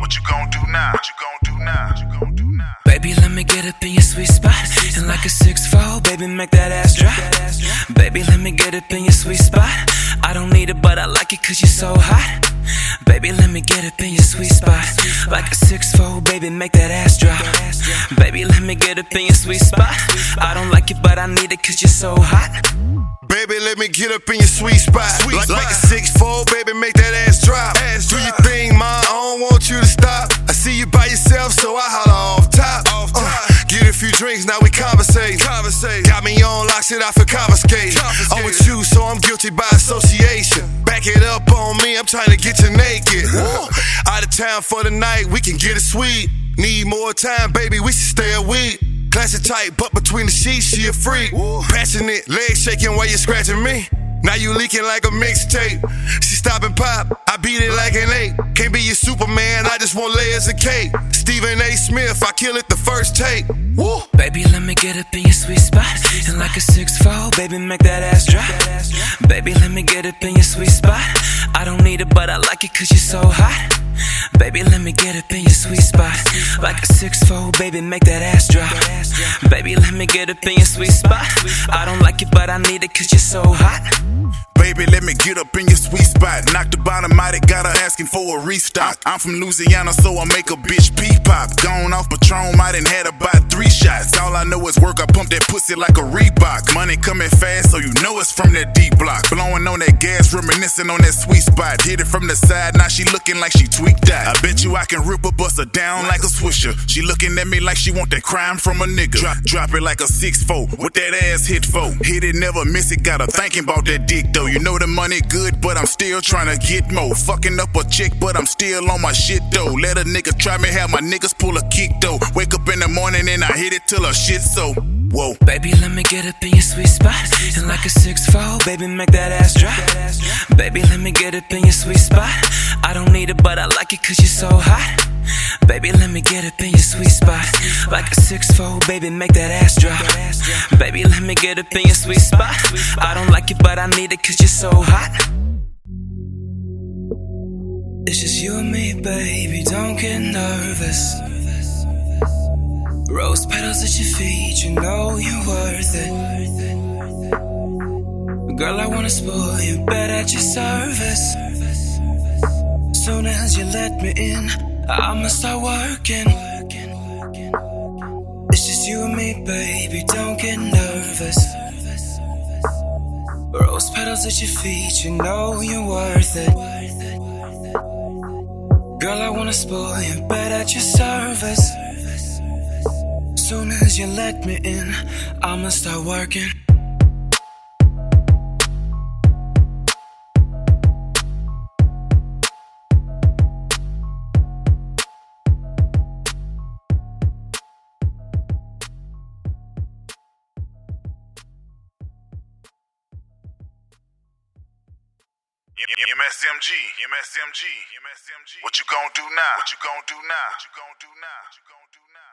What you gon' do now? What you gon' do now? Baby, let me get up in your sweet spot. And like a six four, baby, make that ass drop. Baby, let me get up in your sweet spot. I don't need it, but I like it cause you're so hot. Baby, let me get up in your sweet spot. Like a six four, baby, make that ass drop. Baby, let me get up in your sweet spot. I don't like it, but I need it cause you're so hot. Let me get up in your sweet spot. like, like a six four, baby, make that ass drop. Ass Do your thing, ma. I don't want you to stop. I see you by yourself, so I holler off top. Off top. Uh, get a few drinks, now we conversate. Conversate. Got me on lock, shit I feel confiscated. I'm with you, so I'm guilty by association. Back it up on me, I'm trying to get you naked. Out of town for the night, we can get it sweet. Need more time, baby, we should stay a week. Classic tight, but between the sheets, she a freak. Passionate, legs shaking while you scratching me. Now you leaking like a mixtape. She stop and pop, I beat it like an eight. Can't be your Superman, I just want layers of cake. Stephen A. Smith, I kill it the first take. Woo. Baby, let me get up in your sweet spot. And like a six four, baby, make that ass drop. Baby, let me get up in your sweet spot. I don't need it, but I like it cause you're so hot. Baby, let me get up in your sweet spot. Like a six four, baby, make that ass drop. Baby, let me get up in your sweet spot. I don't like it, but I need it cause you're so hot. Baby, let me get up in your sweet spot. Knock the bottom out, it got her asking for a restock. I'm from Louisiana, so I make a bitch pee pop. Gone off Patron, I done had about three shots. All I know is work, I pump that pussy like a Reebok. Money coming fast, so you know it's from that D block. Blowing on that gas, reminiscing on that sweet spot. Hit it from the side, now she looking like she tweaked out. I bet you I can rip a buster down like a swisher. She looking at me like she want that crime from a nigga. Drop, drop it like a 6-4, with that ass hit for. Hit it, never miss it, got her thinking about that dick though. You know the money good, but I'm still trying to get more. Fucking up a chick, but I'm still on my shit though. Let a nigga try me, have my niggas pull a kick though. Wake up in the morning and I hit it till her shit so. Whoa. Baby, let me get up in your sweet spot. And like a six four, baby, make that ass drop. Baby, let me get up in your sweet spot. I don't need it, but I like it cause you're so hot. Baby, let me get up in your sweet spot. Like a six four, baby, make that ass drop. Baby, let me get up in your sweet spot. I don't like it, but I need it cause you're so hot. It's just you and me, baby, don't get nervous. Rose petals at your feet, you know you're worth it. Girl, I wanna spoil you, bet at your service. Soon as you let me in, I'ma start working. It's just you and me, baby, don't get nervous. Rose petals at your feet, you know you're worth it. Girl, I wanna spoil you, bet at your service. Soon as you let me in, I'ma start working. MSMG, MSMG, MSMG. What you gon' do now? What you gon' do now? What you gon' do now? What you gon' do now?